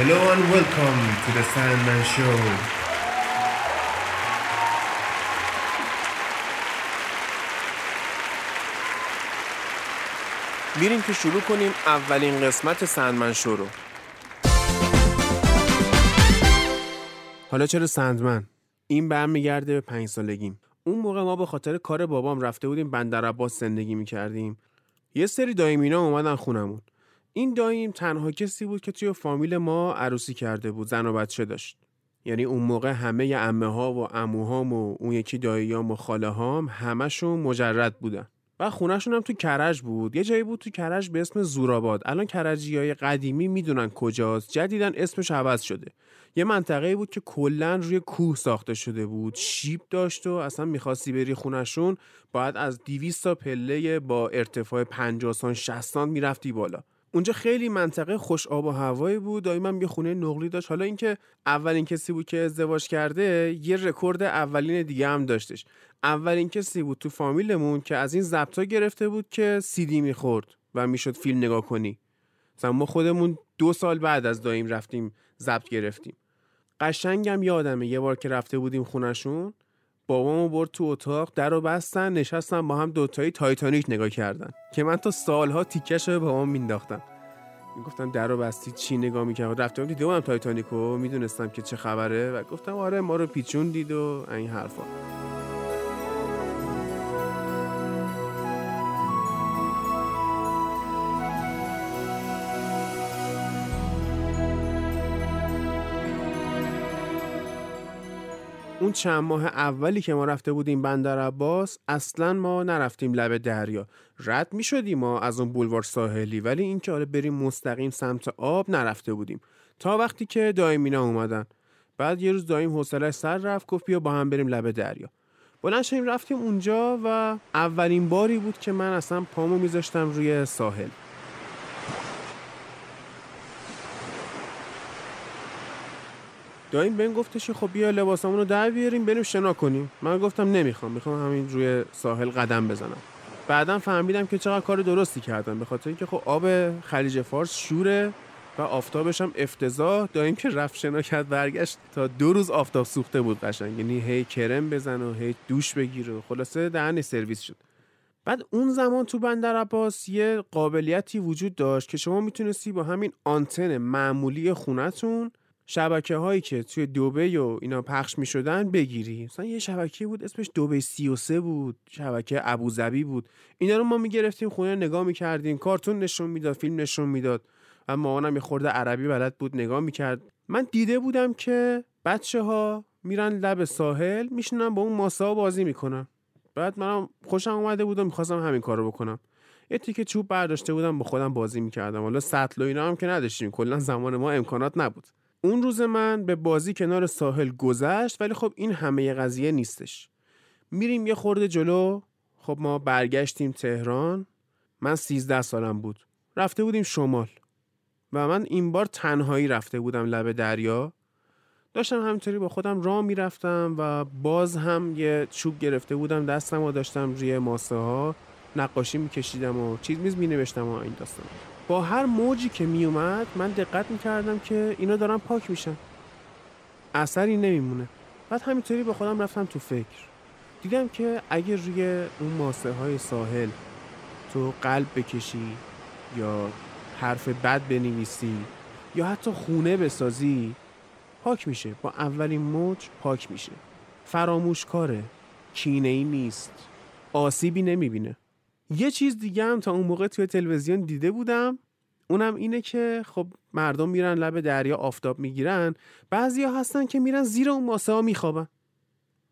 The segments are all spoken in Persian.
Hello and welcome to the Sandman Show. میریم که شروع کنیم اولین قسمت سندمن شو رو حالا چرا سندمن؟ این برمیگرده به پنج سالگیم اون موقع ما به خاطر کار بابام رفته بودیم بندر عباس زندگی می‌کردیم یه سری دایمینا اومدن خونمون این داییم تنها کسی بود که توی فامیل ما عروسی کرده بود زن و بچه داشت. یعنی اون موقع همه امه ها و اموهام و اون یکی داییام و خاله هام همشون مجرد بودن. و خونهشون هم تو کرج بود. یه جایی بود تو کرج به اسم زورآباد. الان کرجی های قدیمی می‌دونن کجاست. جدیدن اسمش عوض شده. یه منطقه بود که کلا روی کوه ساخته شده بود. شیب داشت و اصلا می‌خواستی بری خونشون باید از 200 تا پله با ارتفاع 50 سان 60 می‌رفتی بالا. اونجا خیلی منطقه خوش آب و هوایی بود. دایما یه خونه نقلی داشت. حالا اینکه اولین کسی بود که ازدواج کرده یه رکورد اولین دیگه هم داشتش. اولین کسی بود تو فامیلمون که از این ضبطا گرفته بود که سیدی می‌خورد و می‌شد فیلم نگاه کنی. مثلا ما خودمون دو سال بعد از دایم رفتیم ضبط گرفتیم. قشنگم یادمه یه بار که رفته بودیم خونشون بابامو برد تو اتاق در رو بستن نشستن با هم دوتایی تایتانیک نگاه کردن که من تا سالها تیکش رو بابام مینداختم می‌گفتم در رو بستی چی نگاه می‌کرد رفتم دیده بودم تایتانیکو؟ می‌دونستم که چه خبره؟ و گفتم آره ما رو پیچون دید و این حرفا. اون چند ماه اولی که ما رفته بودیم بندر عباس اصلا ما نرفتیم لب دریا. رد می شدیم ما از اون بولوار ساحلی ولی این که آره بریم مستقیم سمت آب نرفته بودیم. تا وقتی که دایمینا اومدن. بعد یه روز دایم حوصله سر رفت گفت بیا با هم بریم لب دریا. بلند شدیم رفتیم اونجا و اولین باری بود که من اصلا پامو میذاشتم روی ساحل. دایم بهم گفتش خب بیا لباسمون رو در بیاریم بریم شنا کنیم. من گفتم نمی‌خوام می‌خوام همین روی ساحل قدم بزنم. بعدا فهمیدم که چقدر کار درستی کردم. به خاطر اینکه خب آب خلیج فارس شوره و آفتابش هم افتضاح. دایم که رفت شنا کرد برگشت. تا دو روز آفتاب سوخته بود قشنگ. یعنی هی کرم بزن و هی دوش بگیر و خلاصه دهن سرویس شد. بعد اون زمان تو بندر عباس یه قابلیتی وجود داشت که شما می‌تونستی با همین آنتن معمولی خونتون شبکه هایی که توی دوبه و اینا پخش می شدن بگیری. مثلا یه شبکه بود اسمش دوبه 33 بود شبکه ابوظبی بود. اینا رو ما می گرفتیم خونه نگاه می کردیم کارتون نشون می‌داد فیلم نشون می‌داد. و مامانم یه خورده عربی بلد بود نگاه می‌کرد. من دیده بودم که بچه ها میرن لب ساحل میشنن با اون ماسه ها بازی می‌کنن. بعد منم خوشم اومده بودم می‌خواستم همین کارو بکنم. یه تیکه چوب برداشته بودم با خودم بازی می‌کردم. حالا سطل و اینا هم که نداشتیم کلا زمان ما امکانات نبود. اون روز من به بازی کنار ساحل گذشت ولی خب این همه قضیه نیستش. میریم یه خورده جلو. خب ما برگشتیم تهران. من سیزده سالم بود. رفته بودیم شمال. و من این بار تنهایی رفته بودم لب دریا. داشتم همینطوری با خودم راه می‌رفتم و باز هم یه چوب گرفته بودم دستم و داشتم روی ماسه ها نقاشی میکشیدم و چیز میز مینوشتم و این داستان با هر موجی که میومد من دقت می‌کردم که اینا دارن پاک میشن. اثری نمیمونه. بعد همینطوری با خودم رفتم تو فکر. دیدم که اگه روی اون ماسه های ساحل تو قلب بکشی یا حرف بد بنویسی یا حتی خونه بسازی پاک میشه. با اولین موج پاک میشه. فراموش کاره کینه ای نیست. آسیبی نمی‌بینه. یه چیز دیگه هم تا اون موقع توی تلویزیون دیده بودم. اونم اینه که خب مردم میرن لب دریا آفتاب می‌گیرن. بعضیا هستن که میرن زیر اون ماسه ها میخوابن.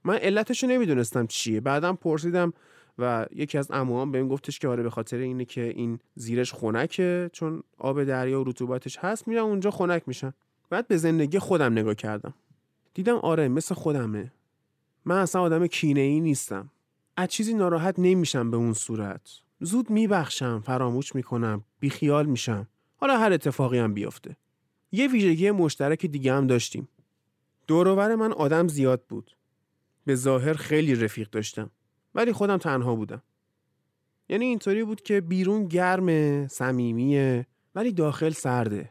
من علتشو نمی‌دونستم چیه. بعدم پرسیدم و یکی از عموام بهم گفتش که آره به خاطر اینه که این زیرش خنکه چون آب دریا و رطوبتش هست میرن اونجا خنک میشن. بعد به زندگی خودم نگاه کردم. دیدم آره مثل خودمه. من اصلا آدم کینه ای نیستم. از چیزی ناراحت نمیشم به اون صورت. زود میبخشم فراموش می‌کنم بیخیال میشم. حالا هر اتفاقی هم بیفته. یه ویژگی مشترک دیگه هم داشتیم. دوروبر من آدم زیاد بود. به ظاهر خیلی رفیق داشتم. ولی خودم تنها بودم. یعنی اینطوری بود که بیرون گرمه صمیمیه ولی داخل سرده.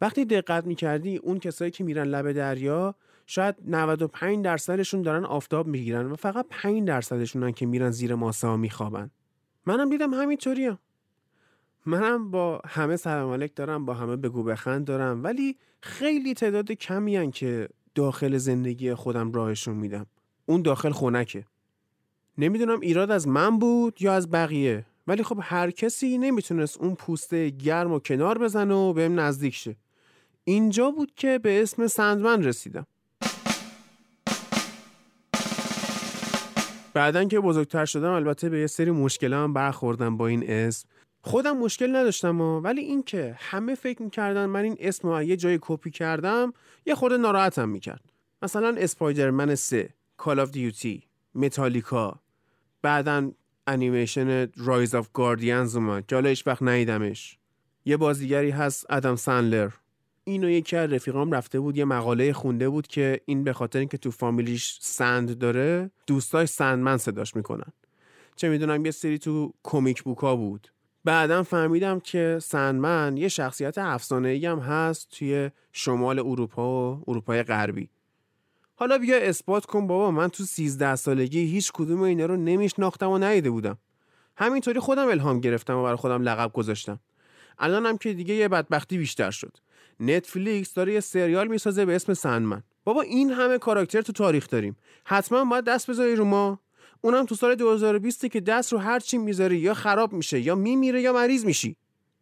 وقتی دقت می‌کردی اون کسایی که میرن لب دریا شاید 95 درصدشون دارن آفتاب می‌گیرن و فقط 5 درصدشونن که میرن زیر ماسه ها میخوابن. منم دیدم همینطوریم. منم با همه سلام دارم با همه بگو بخند دارم ولی خیلی تعداد کمی که داخل زندگی خودم راهشون میدم. اون داخل خونکه نمی‌دونم ایراد از من بود یا از بقیه ولی خب هر کسی نمی‌تونست اون پوسته گرم و کنار بزنه و بهم نزدیک شه. اینجا بود که به اسم Sandman رسیدم. بعدا که بزرگتر شدم البته به یه سری مشکل هم برخوردم با این اسم. خودم مشکل نداشتم و ولی این که همه فکر می‌کردن من این اسم رو یه جای کپی کردم یه خورده ناراحتم می‌کرد. مثلا Spider-Man 3 Call of Duty Metallica بعدا انیمیشن Rise of Guardians اومد که حالا هیچ وقت ندیدمش. یه بازیگری هست ادم سانلر اینو یکی از رفیقام رفته بود یه مقاله خونده بود که این به خاطر اینکه تو فامیلیش سند داره دوستاش سندمن صداش می‌کنن. چه می‌دونم یه سری تو کمیک بوکا بود. بعدا فهمیدم که سندمن یه شخصیت افسانه‌ای هم هست توی شمال اروپا و اروپای غربی. حالا بیا اثبات کن بابا من تو 13 سالگی هیچ کدوم اینا رو نمیشناختم و ندیده بودم. همینطوری خودم الهام گرفتم و برای خودم لقب گذاشتم. الانم که دیگه یه بدبختی بیشتر شد. نتفلیکس داره یه سریال می‌سازه به اسم سندمن. بابا این همه کاراکتر تو تاریخ داریم. حتما باید دست بذاری رو ما. اونم تو سال 2020 که دست رو هر چی می‌ذاری یا خراب میشه یا میمیره یا مریض میشی.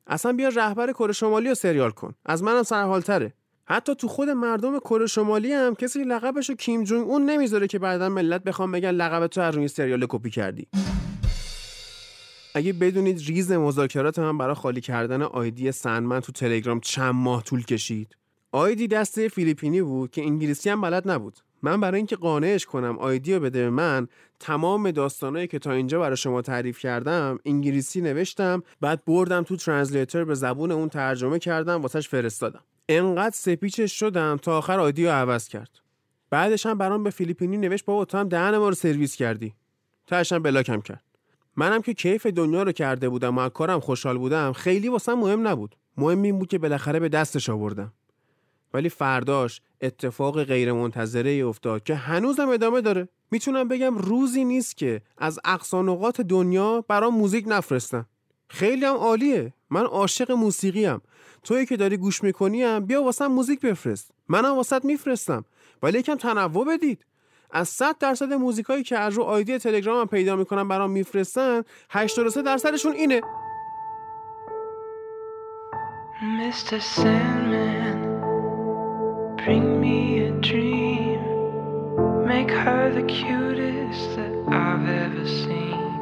اصلا بیا رهبر کره شمالی رو سریال کن. از منم سرحالتره. حتی تو خود مردم کره شمالی هم کسی لقبشو کیم جونگ اون نمی‌ذاره که بعدا ملت بخوام بگن لقب تو از روی سریال کپی کردی. اگه بدونید ریز مذاکرات من برای خالی کردن آیدی Sandman تو تلگرام چند ماه طول کشید. آیدی دست یه فیلیپینی بود که انگلیسی هم بلد نبود. من برای اینکه قانعش کنم آیدی رو بده به من تمام داستانهایی که تا اینجا برای شما تعریف کردم انگلیسی نوشتم بعد بردم تو translator به زبون اون ترجمه کردم واسش فرستادم. انقدر سه پیچش شدم تا آخر آیدی رو عوض کرد. بعدش هم برام به فیلیپینی نوشت بابا تو هم دهن ما رو سرویس کردی. تاشم بلاکم کرد. منم که کیف دنیا رو کرده بودم و کارم خوشحال بودم خیلی واسم مهم نبود. مهم این بود که بالاخره به دستش آوردم. ولی فرداش اتفاق غیرمنتظره ای افتاد که هنوزم ادامه داره. می‌تونم بگم روزی نیست که از اقصا نقاط دنیا برام موزیک نفرستن. خیلی هم عالیه. من عاشق موسیقی هم توی که داری گوش می‌کنی هم بیا واسم موزیک بفرست. منم واسط میفرستم. ولی یکم تنوع بدید. از 100 درصد موزیکایی که از رو آیدی تلگرام هم پیدا می‌کنم برام میفرستن 83 درصدشون اینه Mr. Sandman, bring me a dream. Make her the cutest that I've ever seen.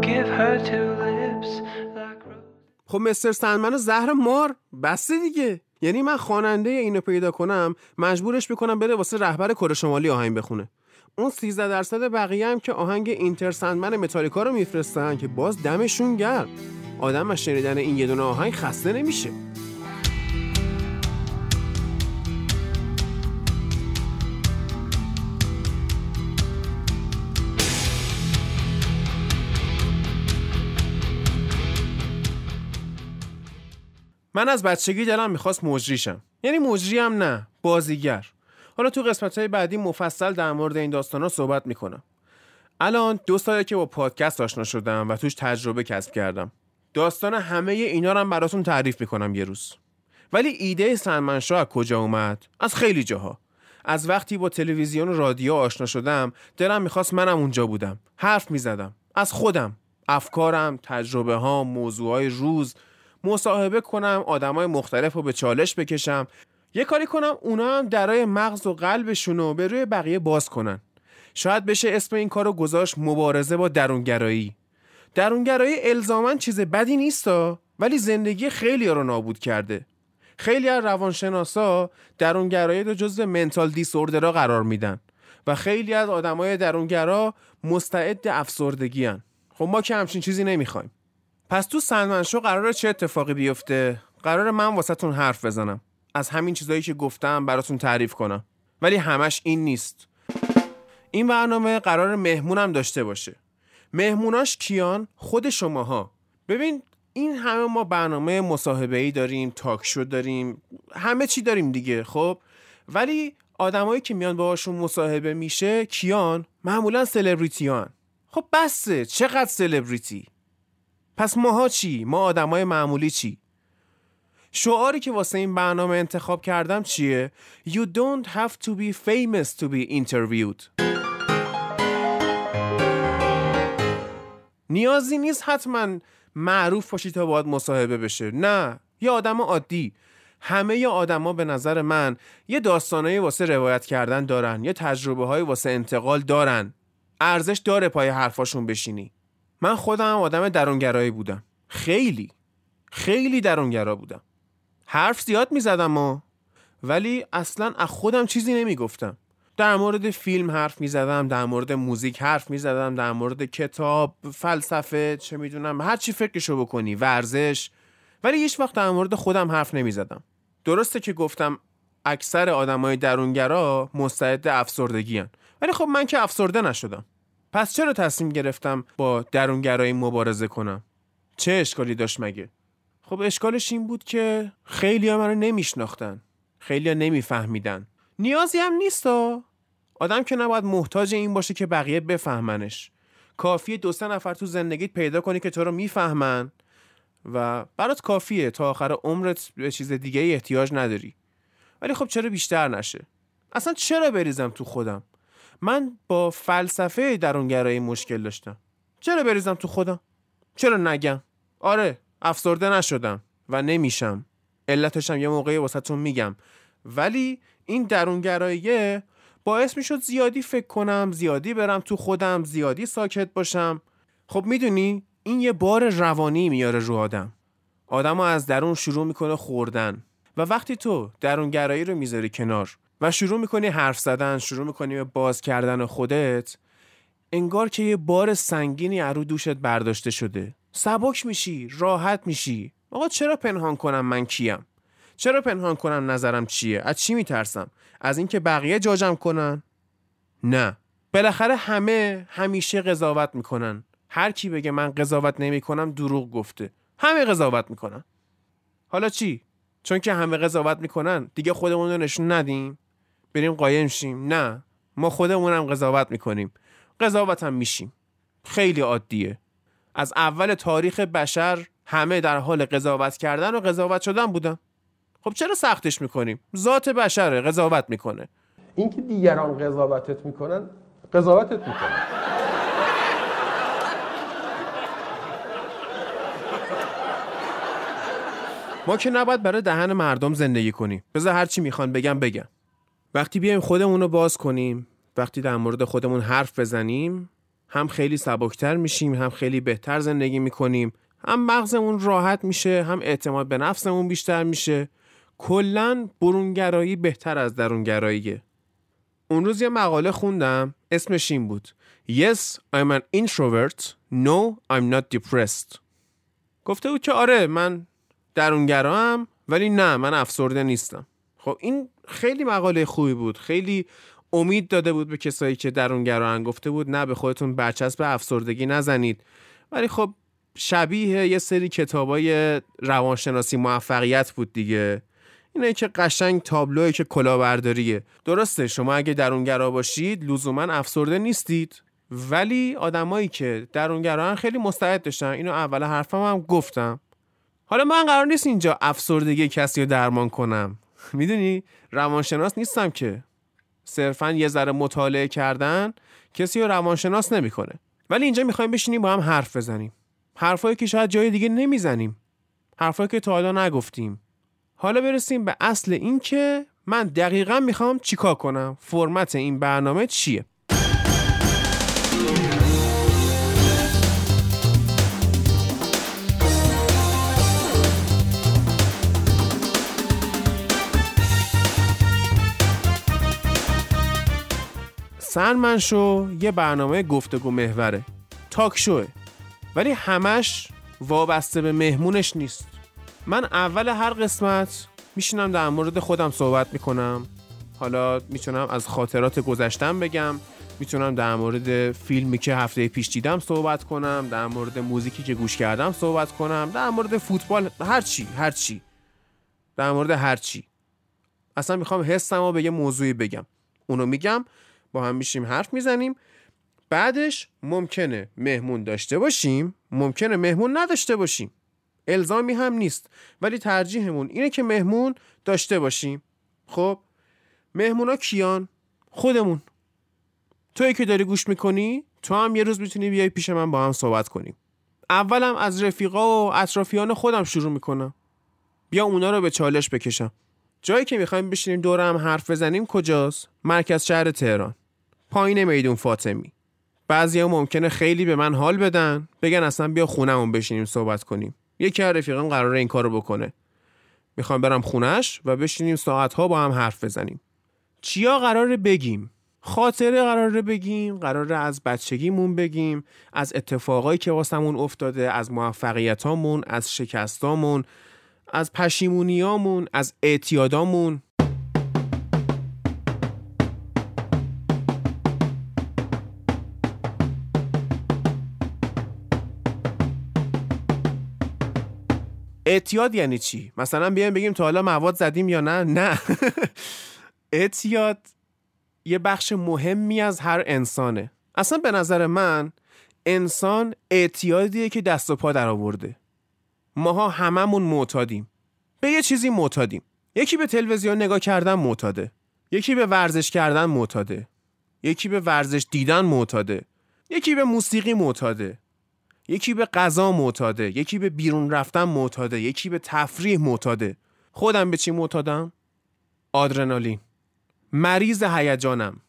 Give her two lips like خب مستر سندمن و زهر مار بسته دیگه یعنی من خواننده اینو پیدا کنم مجبورش بکنم بره واسه رهبر کره شمالی آهنگ بخونه. اون 13 درصد بقیه هم که آهنگ اینتر سندمن متالیکا رو میفرستن که باز دمشون گرم. آدم از شنیدن این یه دونه آهنگ خسته نمیشه. من از بچگی دلم می‌خواست مجریشم یعنی مجری هم نه بازیگر. حالا تو قسمت های بعدی مفصل در مورد این داستان ها صحبت می‌کنم. الان دو ساله که با پادکست آشنا شدم و توش تجربه کسب کردم. داستان همه اینا رو هم براتون تعریف می‌کنم یه روز. ولی ایده سنمنشا از کجا اومد؟ از خیلی جاها. از وقتی با تلویزیون و رادیو آشنا شدم دلم می‌خواست منم اونجا بودم. حرف می‌زدم. از خودم. افکارم تجربه ها موضوع های روز. مصاحبه کنم آدمای مختلف رو به چالش بکشم. یه کاری کنم اونا هم درای مغز و قلبشون رو به روی بقیه باز کنن. شاید بشه اسم این کارو گذاشت مبارزه با درونگرایی. درونگرایی الزاما چیز بدی نیستا ولی زندگی خیلی رو نابود کرده. خیلی از روانشناسا درونگرایی رو جزو منتال دیسوردرا قرار میدن و خیلی از آدمای درونگرا مستعد افسردگی هن. خب ما که همچین چیزی نمی‌خوایم. پس تو سندمنشو قراره چه اتفاقی بیفته؟ قرار من واسهتون حرف بزنم. از همین چیزایی که گفتم براتون تعریف کنم. ولی همش این نیست. این برنامه قرار مهمونم داشته باشه. مهموناش کیان؟ خود شماها. ببین این همه ما برنامه مصاحبه ای داریم تاک شو داریم همه چی داریم دیگه خب؟ ولی آدمایی که میان باهاشون مصاحبه میشه کیان؟ معمولا سلبریتیان. خب بسه چقدر سلبریتی؟ پس ماها چی؟ ما آدمای معمولی چی؟ شعاری که واسه این برنامه انتخاب کردم چیه؟ You don't have to be famous to be interviewed. نیازی نیست حتما معروف باشی تا باید مصاحبه بشه. نه یه آدم عادی. همه آدما به نظر من یه داستانایی واسه روایت کردن دارن یه تجربه های واسه انتقال دارن. ارزش داره پای حرفاشون بشینی. من خودم آدم درونگرایی بودم. خیلی. خیلی درونگرا بودم. حرف زیاد می‌زدم و ولی اصلا از خودم چیزی نمی‌گفتم. در مورد فیلم حرف می‌زدم در مورد موزیک حرف می‌زدم در مورد کتاب فلسفه چه می‌دونم هر چی فکرشو بکنی ورزش. ولی هیچ وقت در مورد خودم حرف نمی‌زدم. درسته که گفتم اکثر آدمای درونگرا مستعد افسردگی هن. ولی خب من که افسرده نشدم. پس چرا تصمیم گرفتم با درونگرایی مبارزه کنم؟ چه اشکالی داشت مگه؟ خب اشکالش این بود که خیلی ها منو نمیشناختن. خیلی ها نمیفهمیدن. نیازی هم نیست آدم که نباید محتاج این باشه که بقیه بفهمنش. کافیه دو سه نفر تو زندگیت پیدا کنی که تو رو می‌فهمن. و برات کافیه. تا آخر عمرت به چیز دیگه احتیاج نداری. ولی خب چرا بیشتر نشه؟ اصلا چرا بریزم تو خودم؟ من با فلسفه درونگرایی مشکل داشتم. چرا بریزم تو خودم؟ چرا نگم؟ آره افسرده نشدم و نمیشم. علتشم یه موقعی واسهتون میگم. ولی این درونگراییه باعث می‌شد زیادی فکر کنم زیادی برم تو خودم زیادی ساکت باشم. خب می‌دونی این یه بار روانی میاره رو آدم. آدم از درون شروع می‌کنه خوردن. و وقتی تو درونگرایی رو می‌ذاری کنار و شروع می‌کنی حرف زدن شروع می‌کنی به باز کردن خودت انگار که یه بار سنگینی رو دوشت برداشته شده. سبک میشی راحت میشی. آقا چرا پنهان کنم من کیم؟ چرا پنهان کنم نظرم چیه؟ از چی میترسم؟ از اینکه بقیه جاجم کنن؟ نه. بالاخره همه همیشه قضاوت می‌کنن. هر کی بگه من قضاوت نمی‌کنم دروغ گفته. همه قضاوت می‌کنن. حالا چی؟ چون که همه قضاوت می‌کنن دیگه خودمون رو نشون ندیم. بریم قایم شیم. نه ما خودمونم قضاوت می‌کنیم. قضاوت هم میشیم. خیلی عادیه. از اول تاریخ بشر همه در حال قضاوت کردن و قضاوت شدن بودن. خب چرا سختش می‌کنیم؟ ذات بشره قضاوت می‌کنه. اینکه دیگران قضاوتت می‌کنن قضاوتت می‌کنن. ما که نباید برای دهن مردم زندگی کنیم. بذار هر چی می‌خوان بگم بگم وقتی بیایم خودمون رو باز کنیم وقتی در مورد خودمون حرف بزنیم هم خیلی سبکتر میشیم هم خیلی بهتر زندگی می‌کنیم هم مغزمون راحت میشه هم اعتماد به نفسمون بیشتر میشه کلا برونگرایی بهتر از درونگراییه اون روز یه مقاله خوندم اسمش این بود Yes, I'm an introvert. No, I'm not depressed. گفته بود که آره من درونگرام ولی نه من افسرده نیستم خب این خیلی مقاله خوبی بود. خیلی امید داده بود به کسایی که درونگران گفته بود نه به خودتون برچسب افسردگی نزنید. ولی خب شبیه یه سری کتابای روانشناسی موفقیت بود دیگه. اینه که قشنگ تابلوه که کلاهبرداریه. درسته شما اگه درونگرا باشید لزوما افسرده نیستید. ولی آدمایی که درونگران خیلی مستعد داشتن. اینو اول حرفم هم گفتم. حالا من قرار نیست اینجا افسردگی کسی رو درمان کنم. می‌دونی؟ روانشناس نیستم که. صرفا یه ذره مطالعه کردن کسی رو روانشناس نمی‌کنه. ولی اینجا می‌خوایم بشینیم با هم حرف بزنیم. حرفایی که شاید جای دیگه نمی‌زنیم. حرفایی که تا حالا نگفتیم. حالا برسیم به اصل این که من دقیقا می‌خوام چیکار کنم؟ فرمت این برنامه چیه؟ سرمن شو یه برنامه گفتگو محوره. تاک شوه. ولی همش وابسته به مهمونش نیست. من اول هر قسمت میشینم در مورد خودم صحبت می‌کنم. حالا می‌تونم از خاطرات گذشتم بگم. می‌تونم در مورد فیلمی که هفته پیش دیدم صحبت کنم. در مورد موزیکی که گوش کردم صحبت کنم. در مورد فوتبال هر چی هر چی. در مورد هر چی. اصلا می‌خوام حسم رو به یه موضوعی بگم. اونو میگم. با هم میشیم حرف می‌زنیم. بعدش ممکنه مهمون داشته باشیم ممکنه مهمون نداشته باشیم. الزامی هم نیست. ولی ترجیحمون اینه که مهمون داشته باشیم. خب؟ مهمونا کیان؟ خودمون. توی که داری گوش می‌کنی تو هم یه روز می‌تونی بیای پیش من با هم صحبت کنیم. اولم از رفیقا و اطرافیان خودم شروع می‌کنم. بیا اونا رو به چالش بکشم. جایی که می‌خوایم بشینیم دور هم حرف بزنیم کجاست؟ مرکز شهر تهران. پایین میدون فاطمی. بعضیا ممکنه خیلی به من حال بدن. بگن اصلا بیا خونمون بشینیم صحبت کنیم. یکی از رفیقان قراره این کارو بکنه. می‌خوام برم خونش و بشینیم ساعتها با هم حرف بزنیم. چیا قراره بگیم؟ خاطره قراره بگیم قراره از بچگیمون بگیم از اتفاقایی که واسمون افتاده از موفقیتامون از شکستامون از پشیمونیامون از اعتیادامون. اعتیاد یعنی چی؟ مثلا بیایم بگیم تا حالا مواد زدیم یا نه؟ نه. اعتیاد یه بخش مهمی از هر انسانه. اصلا به نظر من انسان اعتیادیه که دست و پا در آورده ماها هممون معتادیم. به یه چیزی معتادیم. یکی به تلویزیون نگاه کردن معتاده. یکی به ورزش کردن معتاده. یکی به ورزش دیدن معتاده. یکی به موسیقی معتاده. یکی به غذا معتاده یکی به بیرون رفتن معتاده یکی به تفریح معتاده. خودم به چی معتادم؟ آدرنالین. مریض هیجانم.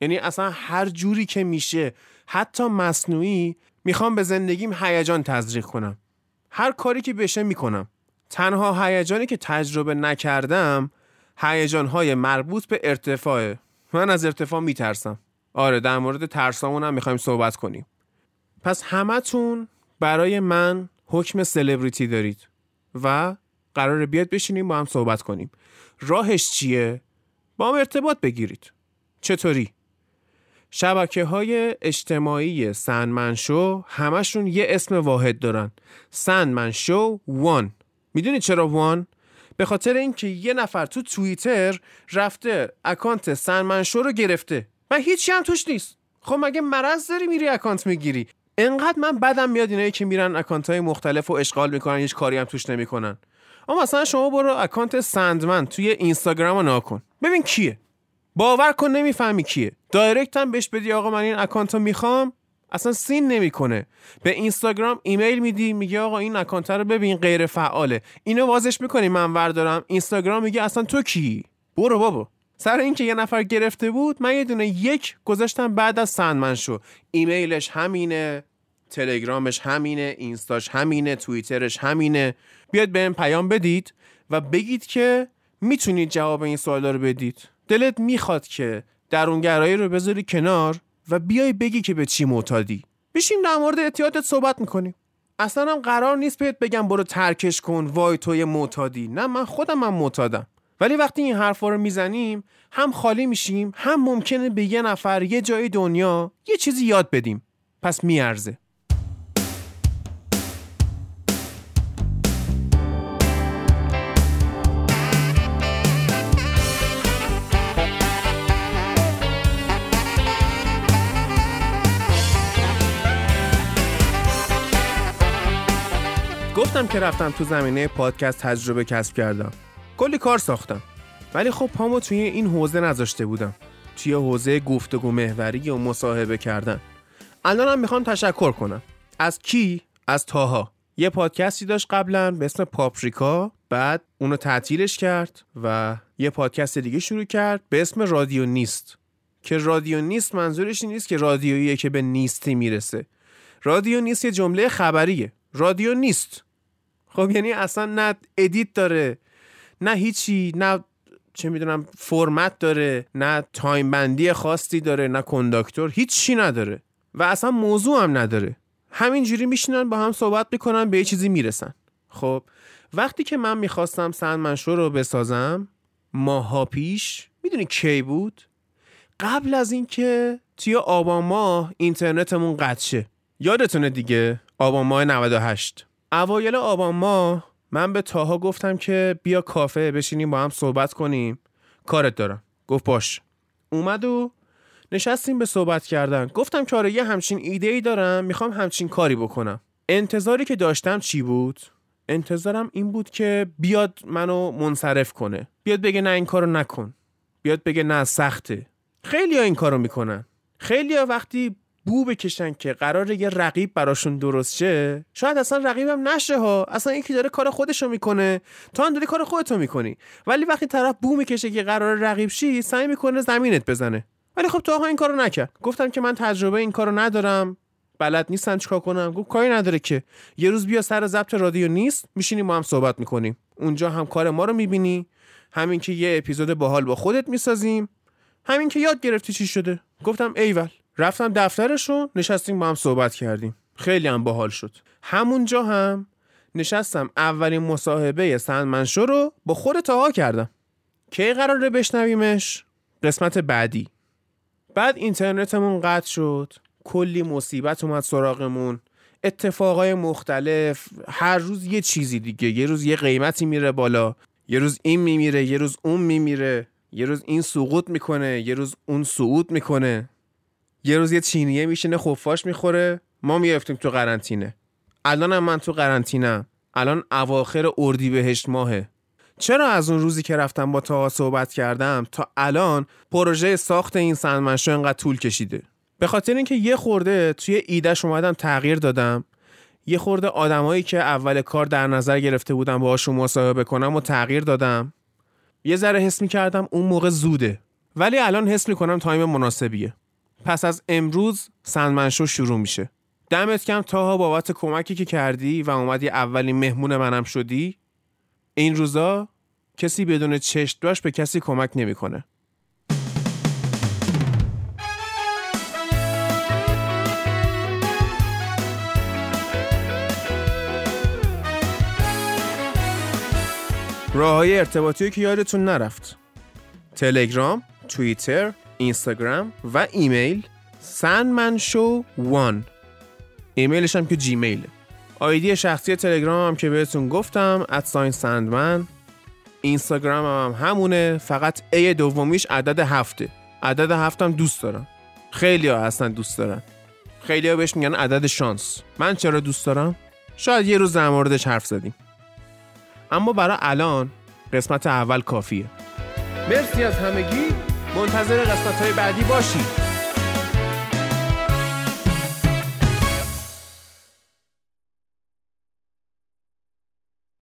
یعنی اصلا هر جوری که میشه حتی مصنوعی می‌خوام به زندگیم هیجان تزریق کنم. هر کاری که بشه می‌کنم. تنها هیجانی که تجربه نکردم هیجانهای مربوط به ارتفاعه. من از ارتفاع میترسم. آره در مورد ترسامون هم می‌خوایم صحبت کنیم. پس همتون برای من حکم سلبریتی دارید و قرار بیاد بشینیم با هم صحبت کنیم راهش چیه؟ با هم ارتباط بگیرید چطوری؟ شبکه های اجتماعی Sandman Show همشون یه اسم واحد دارن Sandman Show One می‌دونید چرا One؟ به خاطر اینکه یه نفر تو توییتر رفته اکانت Sandman Show رو گرفته و هیچی هم توش نیست خب مگه مرض داری میری اکانت می‌گیری انقدر من بدم میاد اینایی که میرن اکانت های مختلف و اشغال می‌کنن هیچ کاری هم توش نمی‌کنن. اما مثلا شما برو اکانت Sandman توی اینستاگرام رو نگا کن ببین کیه. باور کن نمی‌فهمی کیه. direct هم بهش بدی آقا من این اکانت رو می‌خوام. اصلا seen نمی‌کنه. به اینستاگرام ایمیل میدی میگه آقا این اکانت رو ببین غیر فعاله. اینو آزادش می‌کنی من وردارم. اینستاگرام میگه اصلا تو کی؟ برو بابا. سر اینکه یه نفر گرفته بود من یه دونه یک گذاشتم بعد از Sandman Show. ایمیلش همینه. تلگرامش همینه اینستاش همینه توییترش همینه. بیاد به پیام بدید و بگید که می‌تونید جواب این سوالا رو بدید. دلت می‌خواد که درونگرایی رو بذاری کنار و بیای بگی که به چی معتادی. بشیم در مورد اعتیادت صحبت می‌کنیم. اصلا هم قرار نیست بهت بگم برو ترکش کن وای توی معتادی. نه من خودم من معتادم. ولی وقتی این حرفا رو می‌زنیم هم خالی میشیم هم ممکنه به یه نفر یه جای دنیا یه چیزی یاد بدیم. پس میارزه. گفتم که رفتم تو زمینه پادکست تجربه کسب کردم. کلی کار ساختم. ولی خب پامو توی این حوزه نذاشته بودم. توی حوزه گفتگو محوری و مصاحبه کردن. الانم می‌خوام تشکر کنم. از کی؟ از طاها. یه پادکستی داشت قبلا به اسم پاپریکا بعد اونو تعطیلش کرد و یه پادکست دیگه شروع کرد به اسم رادیو نیست. که رادیو نیست منظورش نیست که رادیویی که به نیستی می‌رسه. رادیو نیست یه جمله خبریه. رادیو نیست. خب یعنی اصلا نه ادیت داره نه هیچی نه چه می‌دونم فرمت داره نه تایم بندی خاصی داره نه کنداکتور هیچی نداره و اصلا موضوع هم نداره. همینجوری میشینن با هم صحبت می‌کنن به یه چیزی می‌رسن. خب وقتی که من می‌خواستم سندمنشو رو بسازم ماها پیش می‌دونی کی بود؟ قبل از اینکه توی آبان ماه اینترنتمون قطع شه. یادتونه دیگه؟ آبان ماه 98 اوایل آبان ماه من به تاها گفتم که بیا کافه بشینیم با هم صحبت کنیم. کارت دارم. گفت باش. اومد و نشستیم به صحبت کردن. گفتم که آره یه همچین ایده ای دارم می‌خوام همچین کاری بکنم. انتظاری که داشتم چی بود؟ انتظارم این بود که بیاد منو منصرف کنه. بیاد بگه نه این کارو نکن. بیاد بگه نه سخته. خیلی ها این کارو می‌کنن. خیلی ها وقتی بو بکشن که قرار یه رقیب براشون درست شه؟ شاید اصلا رقیبم نشه ها. اصلا یکی داره کار خودشو می‌کنه. تو هم داری کار خودتو می‌کنی. ولی وقتی طرف بو می‌کشه که قرار رقیب شی سعی می‌کنه زمینت بزنه. ولی خب تو این کارو نکرد. گفتم که من تجربه این کارو ندارم. بلد نیستم چیکار کنم؟ گفت کاری نداره که. یه روز بیا سر ضبط رادیو نیست میشینیم ما هم صحبت می‌کنیم. اونجا هم کار ما رو می‌بینی. همین که یه اپیزود باحال با خودت می‌سازیم. همین که یاد گرفتی چی شده. گفتم ایول. رفتم دفترشون نشستیم با هم صحبت کردیم. خیلی هم باحال شد. همونجا هم نشستم اولین مصاحبه سندمنشو رو با خود تاها کردم. کی قراره بشنویمش؟ قسمت بعدی. بعد اینترنتمون قطع شد. کلی مصیبت اومد سراغمون. اتفاقای مختلف. هر روز یه چیزی دیگه. یه روز یه قیمتی میره بالا. یه روز این میمیره یه روز اون میمیره. یه روز این سقوط می‌کنه یه روز اون صعود می‌کنه. یه روز یه چینیه میشینه خفاش می‌خوره. ما میافتیم تو قرنطینه. الان من تو قرنطینه الان اواخر اردیبهشت ماهه. چرا از اون روزی که رفتم با تا صحبت کردم تا الان پروژه ساخت این سندمنشو انقدر طول کشیده؟ به خاطر اینکه یه خورده توی ایدهش اومدم تغییر دادم. یه خورده آدمایی که اول کار در نظر گرفته بودم باهاشون مصاحبه کنم و تغییر دادم. یه ذره حس کردم اون موقع زوده. ولی الان حس می‌کنم تایم مناسبیه. پس از امروز سندمنشو شروع میشه. دمت کم تاها بابت کمکی که کردی و اومدی اولین مهمون منم شدی. این روزا کسی بدون چشم داشت به کسی کمک نمی‌کنه. راه های ارتباطی که یادتون نرفت. تلگرام، توییتر، اینستاگرام و ایمیل سندمنشو وان ایمیلش هم که جیمیله. آیدی شخصی تلگرام هم که بهتون گفتم ادساین سندمن. اینستاگرام هم همونه فقط ای دومیش عدد هفته. عدد هفتم دوست دارم. خیلی ها هستن دوست دارن. خیلی ها بهش میگن عدد شانس. من چرا دوست دارم؟ شاید یه روز در موردش حرف زدیم. اما برای الان قسمت اول کافیه. مرسی از همگی. منتظر قسمت های بعدی باشید.